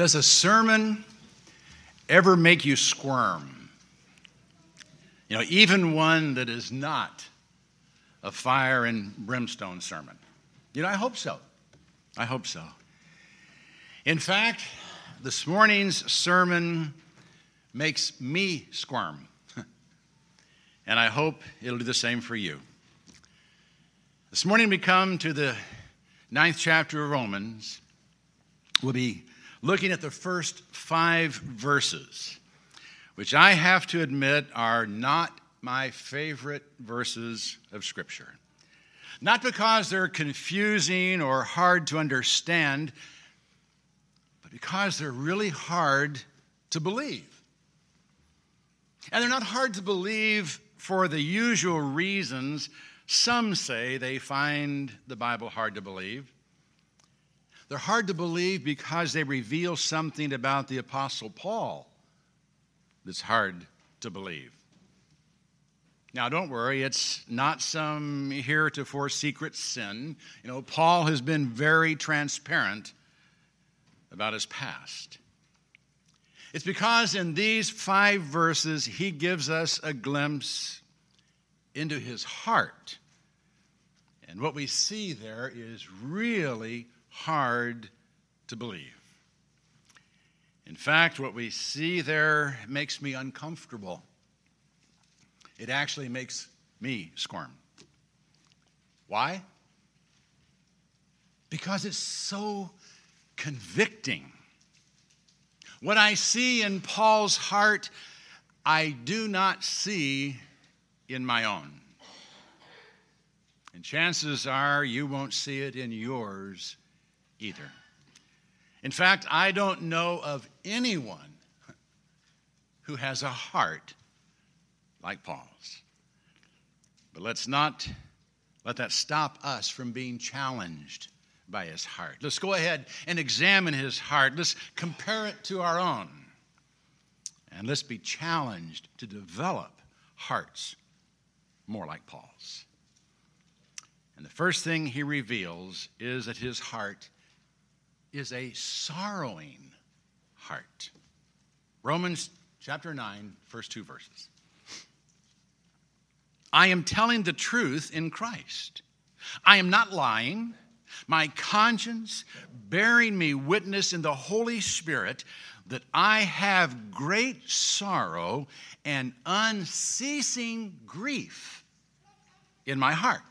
Does a sermon ever make you squirm? You know, even one that is not a fire and brimstone sermon. You know, I hope so. I hope so. In fact, this morning's sermon makes me squirm. and I hope it'll do the same for you. This morning we come to the ninth chapter of Romans. We'll be looking at the first five verses, which I have to admit are not my favorite verses of Scripture. Not because they're confusing or hard to understand, but because they're really hard to believe. And they're not hard to believe for the usual reasons some say they find the Bible hard to believe. They're hard to believe because they reveal something about the Apostle Paul that's hard to believe. Now, don't worry, it's not some heretofore secret sin. You know, Paul has been very transparent about his past. It's because in these five verses, he gives us a glimpse into his heart. And what we see there is really hard to believe. In fact, what we see there makes me uncomfortable. It actually makes me squirm. Why? Because it's so convicting. What I see in Paul's heart, I do not see in my own. And chances are you won't see it in yours either. In fact, I don't know of anyone who has a heart like Paul's. But let's not let that stop us from being challenged by his heart. Let's go ahead and examine his heart. Let's compare it to our own. And let's be challenged to develop hearts more like Paul's. And the first thing he reveals is that his heart is a sorrowing heart. Romans chapter 9, first two verses. I am telling the truth in Christ. I am not lying. My conscience bearing me witness in the Holy Spirit that I have great sorrow and unceasing grief in my heart.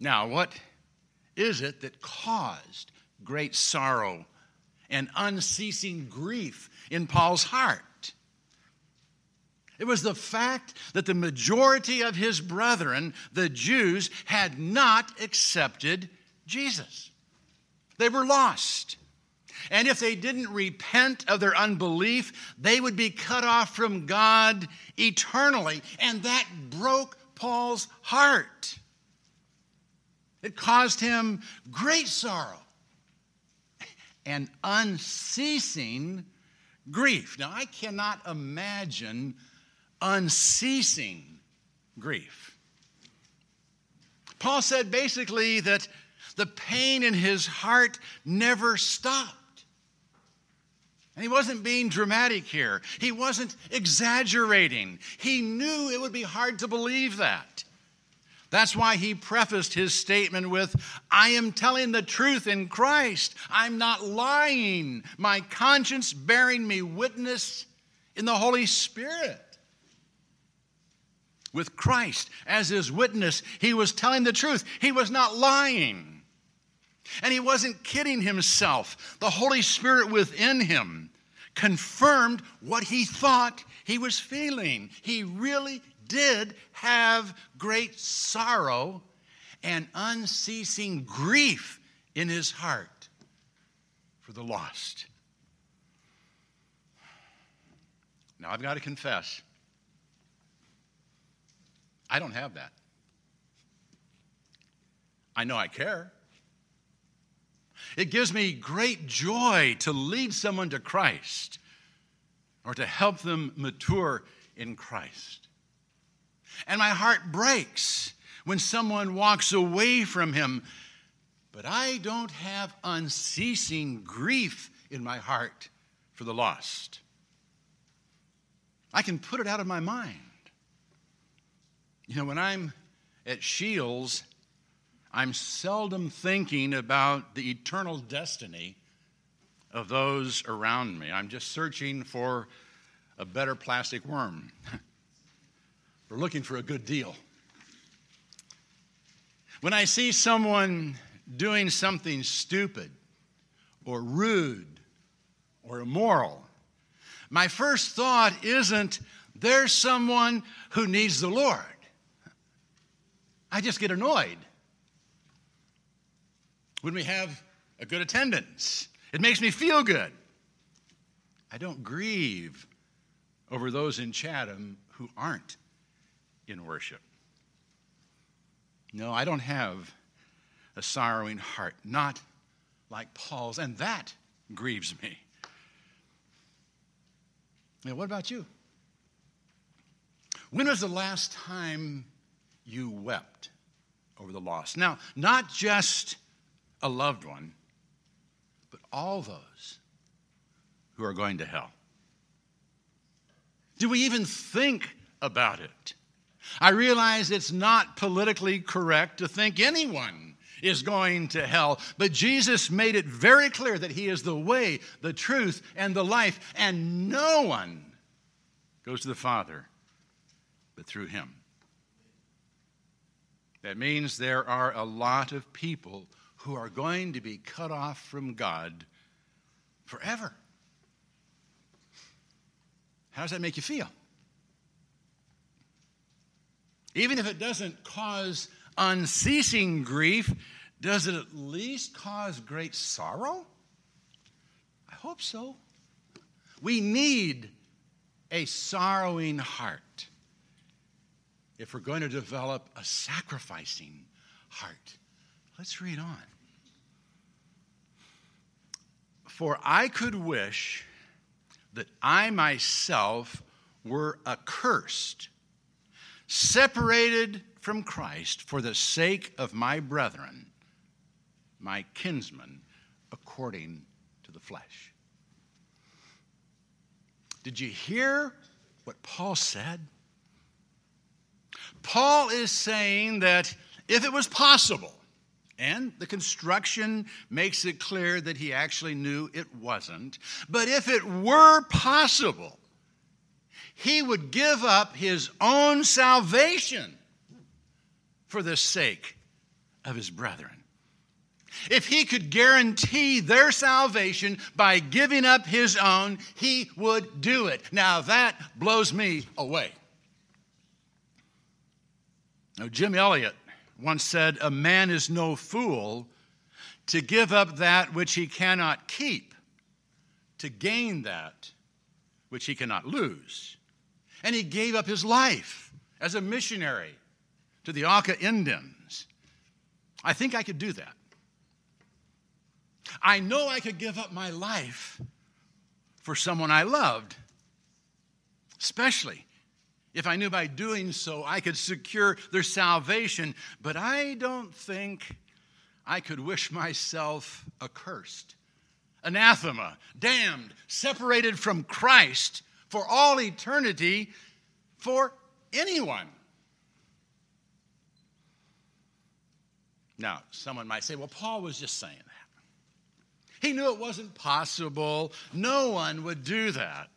Now, what is it that caused great sorrow and unceasing grief in Paul's heart? It was the fact that the majority of his brethren, the Jews, had not accepted Jesus. They were lost. And if they didn't repent of their unbelief, they would be cut off from God eternally. And that broke Paul's heart. It caused him great sorrow and unceasing grief. Now, I cannot imagine unceasing grief. Paul said basically that the pain in his heart never stopped. And he wasn't being dramatic here, he wasn't exaggerating. He knew it would be hard to believe that. That's why he prefaced his statement with, I am telling the truth in Christ. I'm not lying. My conscience bearing me witness in the Holy Spirit. With Christ as his witness, he was telling the truth. He was not lying. And he wasn't kidding himself. The Holy Spirit within him confirmed what he thought he was feeling. He really did have great sorrow and unceasing grief in his heart for the lost. Now, I've got to confess, I don't have that. I know I care. It gives me great joy to lead someone to Christ or to help them mature in Christ. And my heart breaks when someone walks away from him but I don't have unceasing grief in my heart for the lost. I can put it out of my mind. You know, when I'm at Shields, I'm seldom thinking about the eternal destiny of those around me. I'm just searching for a better plastic worm. We're looking for a good deal. When I see someone doing something stupid or rude or immoral, my first thought isn't, there's someone who needs the Lord. I just get annoyed when we have a good attendance. It makes me feel good. I don't grieve over those in Chatham who aren't in worship. No, I don't have a sorrowing heart, not like Paul's, and that grieves me. Now, what about you? When was the last time you wept over the loss? Now, not just a loved one, but all those who are going to hell. Do we even think about it? I realize it's not politically correct to think anyone is going to hell, but Jesus made it very clear that He is the way, the truth, and the life, and no one goes to the Father but through Him. That means there are a lot of people who are going to be cut off from God forever. How does that make you feel? Even if it doesn't cause unceasing grief, does it at least cause great sorrow? I hope so. We need a sorrowing heart if we're going to develop a sacrificing heart. Let's read on. For I could wish that I myself were accursed separated from Christ for the sake of my brethren, my kinsmen, according to the flesh. Did you hear what Paul said? Paul is saying that if it was possible, and the construction makes it clear that he actually knew it wasn't, but if it were possible, he would give up his own salvation for the sake of his brethren. If he could guarantee their salvation by giving up his own, he would do it. Now that blows me away. Now, Jim Elliot once said, A man is no fool to give up that which he cannot keep, to gain that which he cannot lose and he gave up his life as a missionary to the Auca Indians. I think I could do that. I know I could give up my life for someone I loved, especially if I knew by doing so I could secure their salvation. But I don't think I could wish myself accursed, anathema, damned, separated from Christ for all eternity for anyone. Now, someone might say, well, Paul was just saying that. He knew it wasn't possible. No one would do that.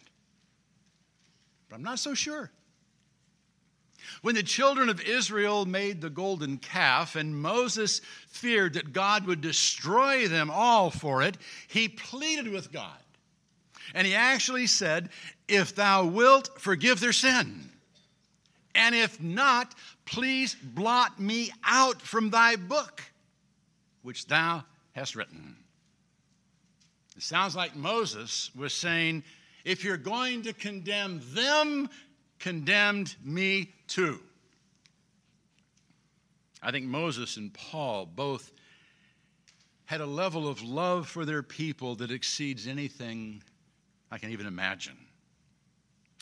But I'm not so sure. When the children of Israel made the golden calf and Moses feared that God would destroy them all for it, he pleaded with God. And he actually said, If thou wilt, forgive their sin. And if not, please blot me out from thy book, which thou hast written. It sounds like Moses was saying, If you're going to condemn them, condemned me too. I think Moses and Paul both had a level of love for their people that exceeds anything I can even imagine.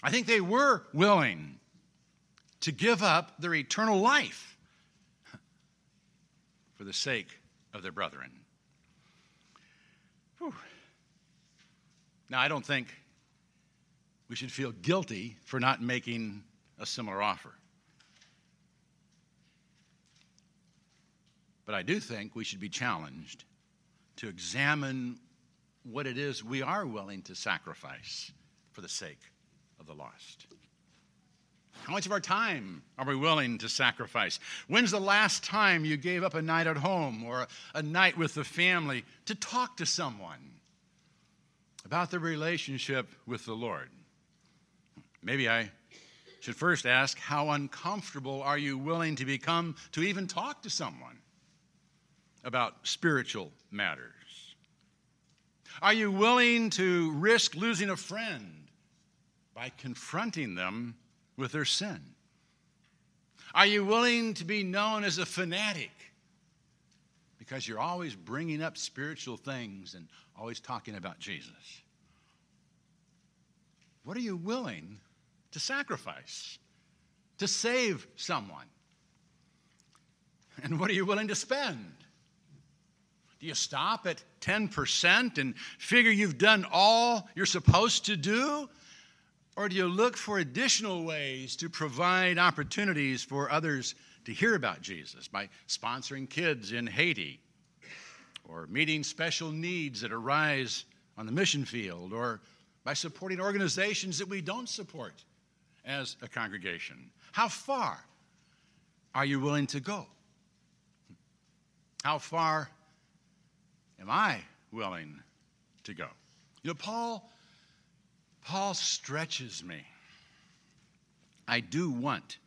I think they were willing to give up their eternal life for the sake of their brethren. Whew. Now, I don't think we should feel guilty for not making a similar offer. But I do think we should be challenged to examine what it is we are willing to sacrifice for the sake of the lost. How much of our time are we willing to sacrifice? When's the last time you gave up a night at home or a night with the family to talk to someone about the relationship with the Lord? Maybe I should first ask how uncomfortable are you willing to become to even talk to someone about spiritual matters? Are you willing to risk losing a friend by confronting them with their sin? Are you willing to be known as a fanatic because you're always bringing up spiritual things and always talking about Jesus? What are you willing to sacrifice to save someone? And what are you willing to spend? Do you stop at 10% and figure you've done all you're supposed to do? Or do you look for additional ways to provide opportunities for others to hear about Jesus by sponsoring kids in Haiti, or meeting special needs that arise on the mission field, or by supporting organizations that we don't support as a congregation? How far are you willing to go? How far am I willing to go? You know, Paul Paul stretches me. I do want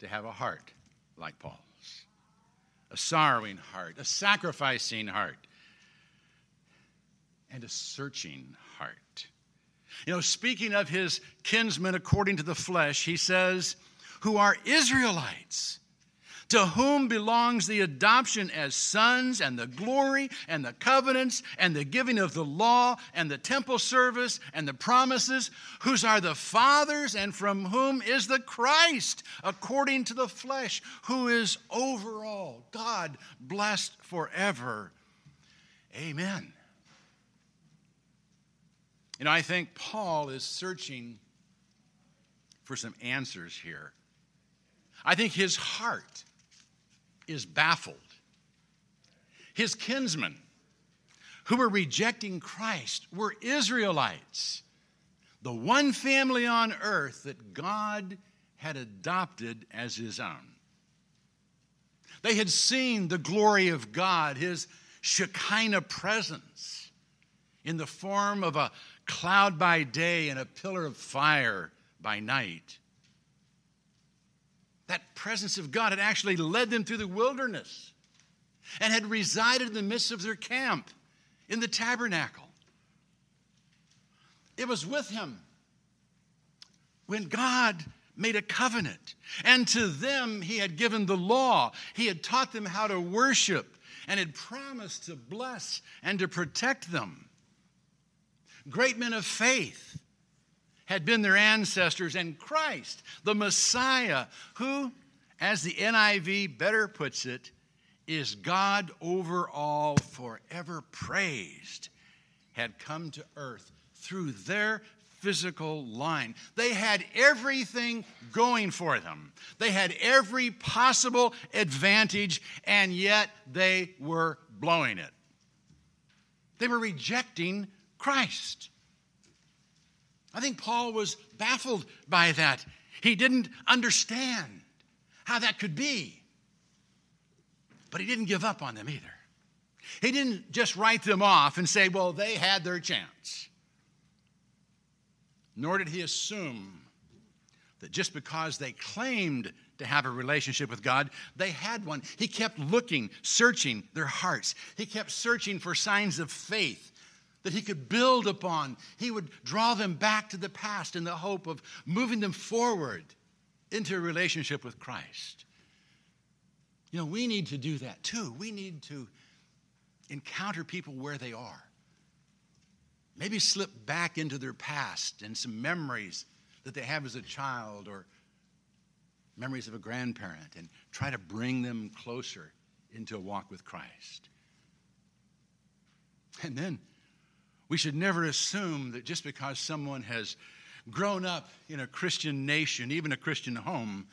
to have a heart like Paul's a sorrowing heart, a sacrificing heart, and a searching heart. You know, speaking of his kinsmen according to the flesh, he says, who are Israelites to whom belongs the adoption as sons and the glory and the covenants and the giving of the law and the temple service and the promises, whose are the fathers and from whom is the Christ according to the flesh, who is over all, God blessed forever. Amen. You know, I think Paul is searching for some answers here. I think his heart is baffled. His kinsmen, who were rejecting Christ, were Israelites, the one family on earth that God had adopted as his own. They had seen the glory of God, his Shekinah presence, in the form of a cloud by day and a pillar of fire by night. That presence of God had actually led them through the wilderness and had resided in the midst of their camp in the tabernacle. It was with him when God made a covenant. And to them, he had given the law. He had taught them how to worship and had promised to bless and to protect them. Great men of faith had been their ancestors, and Christ, the Messiah, who, as the NIV better puts it, is God over all, forever praised, had come to earth through their physical line. They had everything going for them, they had every possible advantage, and yet they were blowing it. They were rejecting Christ. I think Paul was baffled by that. He didn't understand how that could be. But he didn't give up on them either. He didn't just write them off and say, well, they had their chance. Nor did he assume that just because they claimed to have a relationship with God, they had one. He kept looking, searching their hearts. He kept searching for signs of faith that he could build upon. He would draw them back to the past in the hope of moving them forward into a relationship with Christ. You know, we need to do that too. We need to encounter people where they are. Maybe slip back into their past and some memories that they have as a child or memories of a grandparent and try to bring them closer into a walk with Christ. And then we should never assume that just because someone has grown up in a Christian nation, even a Christian home,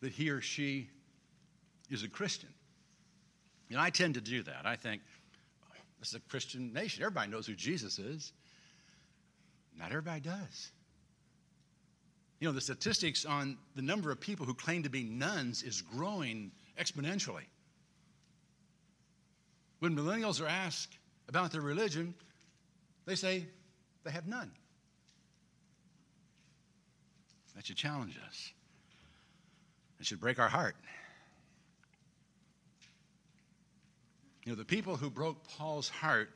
that he or she is a Christian. Know, I tend to do that. I think, oh, this is a Christian nation. Everybody knows who Jesus is. Not everybody does. You know, the statistics on the number of people who claim to be nones is growing exponentially. When millennials are asked about their religion, they say they have none. That should challenge us. It should break our heart. You know, the people who broke Paul's heart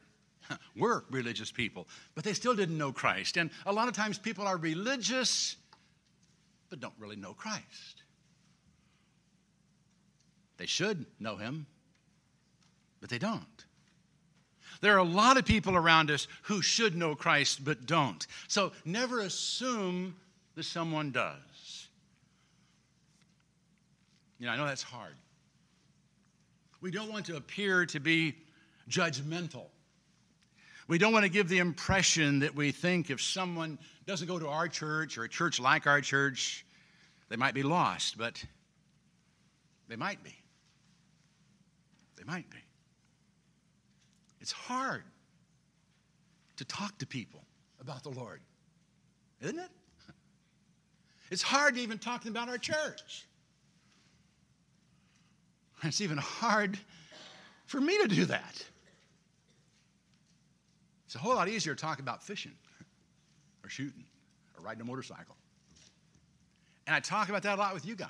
were religious people, but they still didn't know Christ. And a lot of times people are religious, but don't really know Christ. They should know him, but they don't. There are a lot of people around us who should know Christ but don't. So never assume that someone does. You know, I know that's hard. We don't want to appear to be judgmental. We don't want to give the impression that we think if someone doesn't go to our church or a church like our church, they might be lost, but they might be. They might be. It's hard to talk to people about the Lord, isn't it? It's hard to even talk to them about our church. It's even hard for me to do that. It's a whole lot easier to talk about fishing or shooting or riding a motorcycle. And I talk about that a lot with you guys.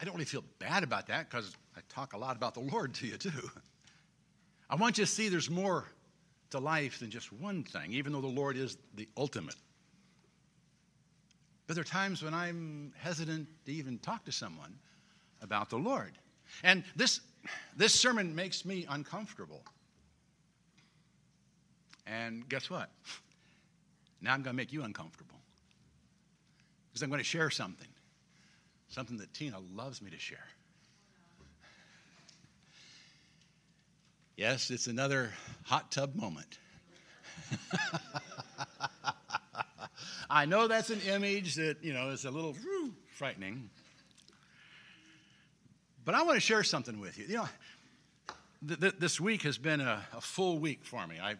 I don't really feel bad about that because I talk a lot about the Lord to you too. I want you to see there's more to life than just one thing, even though the Lord is the ultimate. But there are times when I'm hesitant to even talk to someone about the Lord. And this, this sermon makes me uncomfortable. And guess what? Now I'm going to make you uncomfortable. Because I'm going to share something, something that Tina loves me to share. Yes, it's another hot tub moment. I know that's an image that, you know, is a little whew, frightening. But I want to share something with you. You know, th- th- this week has been a, a, full week for me. I,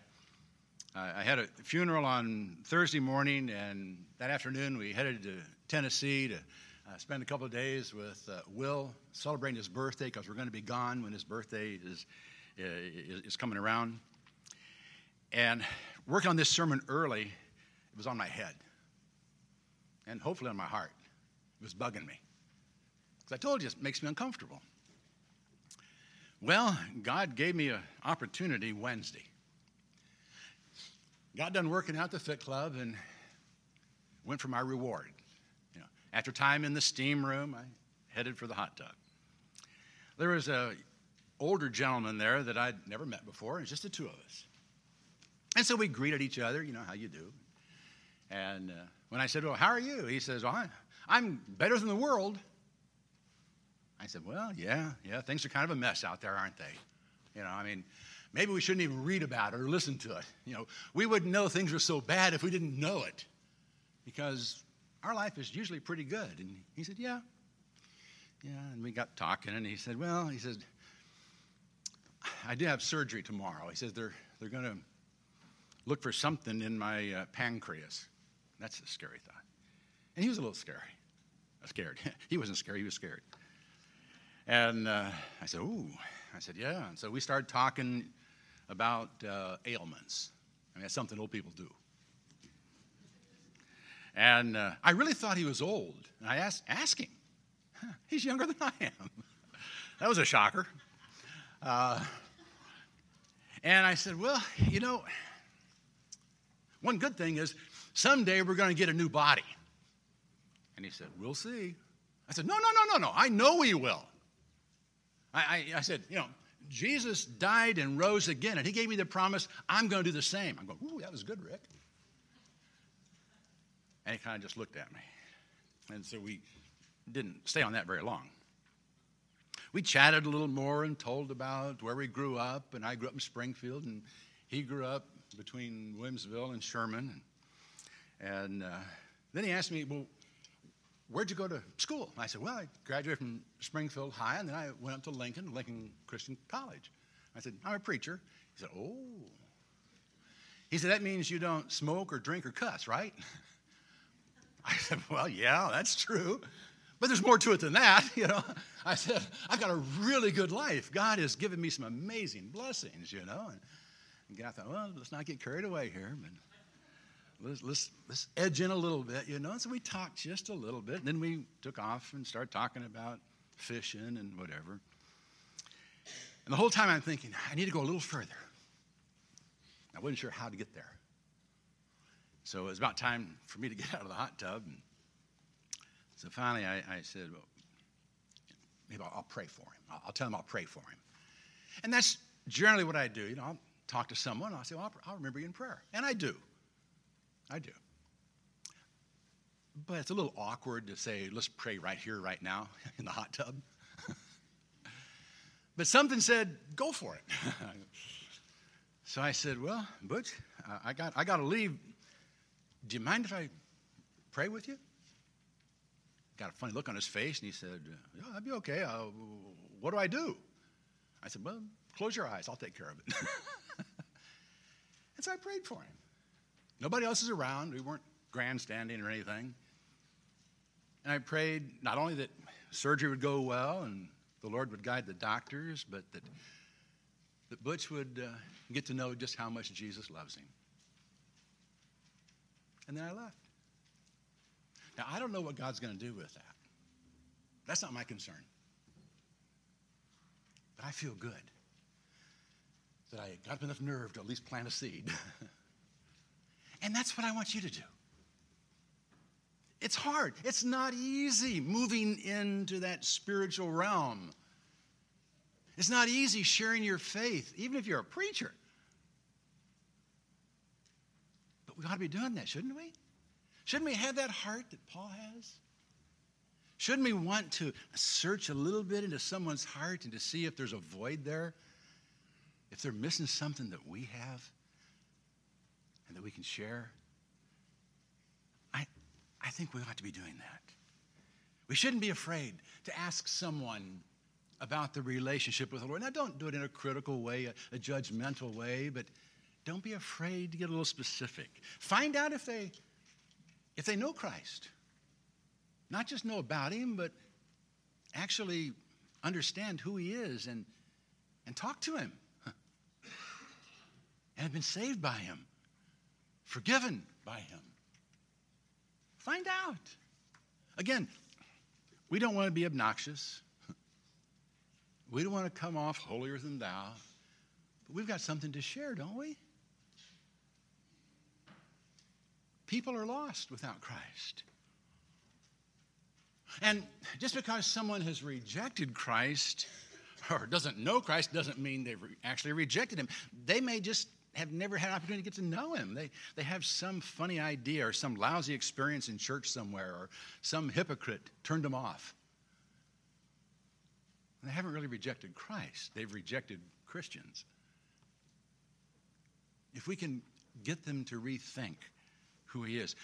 I had a funeral on Thursday morning, and that afternoon we headed to Tennessee to uh, spend a couple of days with uh, Will, celebrating his birthday because we're going to be gone when his birthday is Uh, is coming around. And working on this sermon early, it was on my head and hopefully on my heart. It was bugging me. Because I told you it makes me uncomfortable. Well, God gave me an opportunity Wednesday. Got done working out the Fit Club and went for my reward. You know, after time in the steam room, I headed for the hot tub. There was a older gentleman there that I'd never met before, it's just the two of us. And so we greeted each other, you know how you do. And uh, when I said, Well, how are you? He says, Well, I'm better than the world. I said, Well, yeah, yeah, things are kind of a mess out there, aren't they? You know, I mean, maybe we shouldn't even read about it or listen to it. You know, we wouldn't know things were so bad if we didn't know it because our life is usually pretty good. And he said, Yeah. Yeah, and we got talking, and he said, Well, he said, I do have surgery tomorrow. He says they're, they're going to look for something in my uh, pancreas. That's a scary thought. And he was a little scary. Scared. he wasn't scared, he was scared. And uh, I said, Ooh. I said, Yeah. And so we started talking about uh, ailments. I mean, that's something old people do. And uh, I really thought he was old. And I asked, Ask him. He's younger than I am. that was a shocker. Uh, and I said, Well, you know, one good thing is someday we're going to get a new body. And he said, We'll see. I said, No, no, no, no, no. I know we will. I, I, I said, You know, Jesus died and rose again, and he gave me the promise, I'm going to do the same. I'm going, Ooh, that was good, Rick. And he kind of just looked at me. And so we didn't stay on that very long. We chatted a little more and told about where we grew up. And I grew up in Springfield, and he grew up between Williamsville and Sherman. And, and uh, then he asked me, Well, where'd you go to school? I said, Well, I graduated from Springfield High, and then I went up to Lincoln, Lincoln Christian College. I said, I'm a preacher. He said, Oh. He said, That means you don't smoke or drink or cuss, right? I said, Well, yeah, that's true. But there's more to it than that, you know. I said, I've got a really good life. God has given me some amazing blessings, you know. And, and God thought, well, let's not get carried away here, but let's, let's, let's edge in a little bit, you know. And so we talked just a little bit. And then we took off and started talking about fishing and whatever. And the whole time I'm thinking, I need to go a little further. I wasn't sure how to get there. So it was about time for me to get out of the hot tub. And so finally I, I said, well, maybe I'll, I'll, pray for him. I'll, I'll, tell him I'll pray for him. And that's generally what I do. You know, I'll talk to someone, I'll say, well, I'll, I'll remember you in prayer. And I do. I do. But it's a little awkward to say, let's pray right here, right now, in the hot tub. but something said, go for it. so I said, well, Butch, I got, I got to leave. Do you mind if I pray with you? Got a funny look on his face, and he said, yeah, that'd be okay. Uh, what do I do? I said, well, close your eyes. I'll take care of it. and so I prayed for him. Nobody else is around. We weren't grandstanding or anything. And I prayed not only that surgery would go well and the Lord would guide the doctors, but that, that Butch would uh, get to know just how much Jesus loves him. And then I left. Now, I don't know what God's going to do with that. That's not my concern. But I feel good that I got enough nerve to at least plant a seed. and that's what I want you to do. It's hard. It's not easy moving into that spiritual realm. It's not easy sharing your faith, even if you're a preacher. But we ought to be doing that, shouldn't we? Shouldn't we have that heart that Paul has? Shouldn't we want to search a little bit into someone's heart and to see if there's a void there? If they're missing something that we have and that we can share? I, I think we ought to be doing that. We shouldn't be afraid to ask someone about the relationship with the Lord. Now, don't do it in a critical way, a, a judgmental way, but don't be afraid to get a little specific. Find out if they if they know Christ. Not just know about him, but actually understand who he is and, and talk to him. And have been saved by him, forgiven by him. Find out. Again, we don't want to be obnoxious. We don't want to come off holier than thou. But we've got something to share, don't we? People are lost without Christ. And just because someone has rejected Christ or doesn't know Christ doesn't mean they've actually rejected him. They may just have never had an opportunity to get to know him. They, they have some funny idea or some lousy experience in church somewhere or some hypocrite turned them off. And they haven't really rejected Christ, they've rejected Christians. If we can get them to rethink who he is.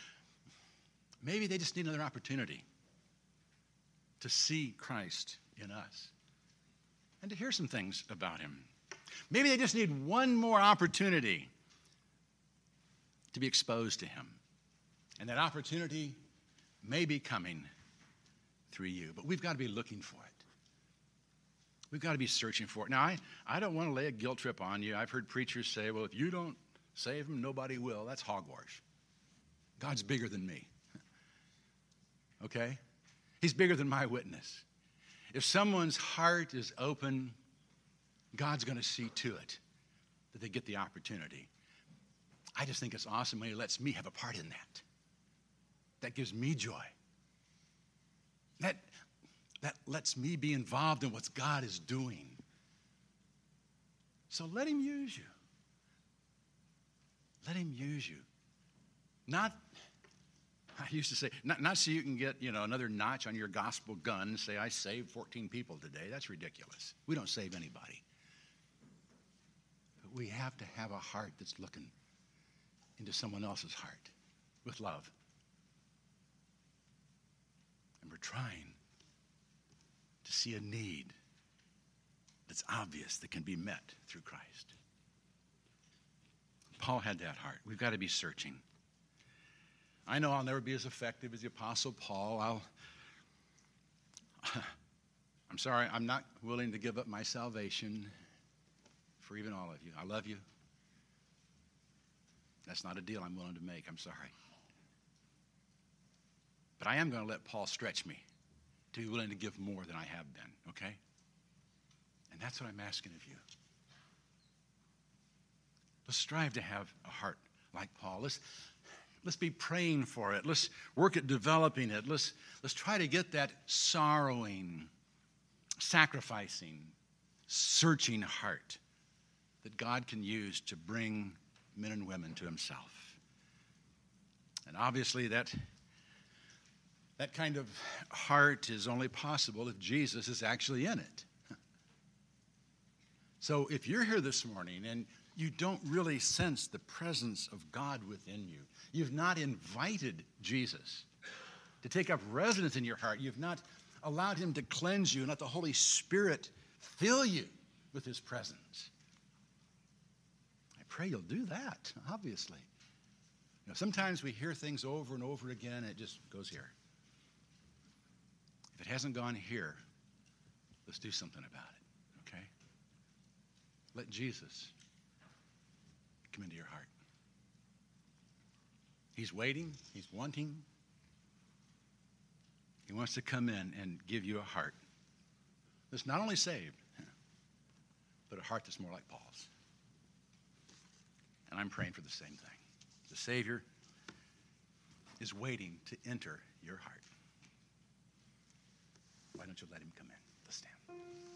Maybe they just need another opportunity to see Christ in us and to hear some things about him. Maybe they just need one more opportunity to be exposed to him. And that opportunity may be coming through you, but we've got to be looking for it. We've got to be searching for it. Now, I, I don't want to lay a guilt trip on you. I've heard preachers say, well, if you don't save them, nobody will. That's hogwash. God's bigger than me. Okay? He's bigger than my witness. If someone's heart is open, God's going to see to it that they get the opportunity. I just think it's awesome when He lets me have a part in that. That gives me joy. That, that lets me be involved in what God is doing. So let Him use you. Let Him use you. Not I used to say, not, not so you can get, you know, another notch on your gospel gun, say, I saved 14 people today. That's ridiculous. We don't save anybody. But we have to have a heart that's looking into someone else's heart with love. And we're trying to see a need that's obvious that can be met through Christ. Paul had that heart. We've got to be searching. I know I'll never be as effective as the Apostle Paul. I'll. I'm sorry, I'm not willing to give up my salvation for even all of you. I love you. That's not a deal I'm willing to make. I'm sorry. But I am going to let Paul stretch me to be willing to give more than I have been, okay? And that's what I'm asking of you. Let's strive to have a heart like Paul. Let's, let's be praying for it. Let's work at developing it. Let's, let's try to get that sorrowing, sacrificing, searching heart that God can use to bring men and women to Himself. And obviously, that, that kind of heart is only possible if Jesus is actually in it. So if you're here this morning and you don't really sense the presence of God within you, you've not invited Jesus to take up residence in your heart, you've not allowed Him to cleanse you and let the Holy Spirit fill you with His presence. I pray you'll do that, obviously. You know, sometimes we hear things over and over again, and it just goes here. If it hasn't gone here, let's do something about it. Okay? Let Jesus come into your heart. He's waiting, He's wanting. He wants to come in and give you a heart that's not only saved, but a heart that's more like Paul's. And I'm praying for the same thing. The Savior is waiting to enter your heart. Why don't you let him come in? Let's stand.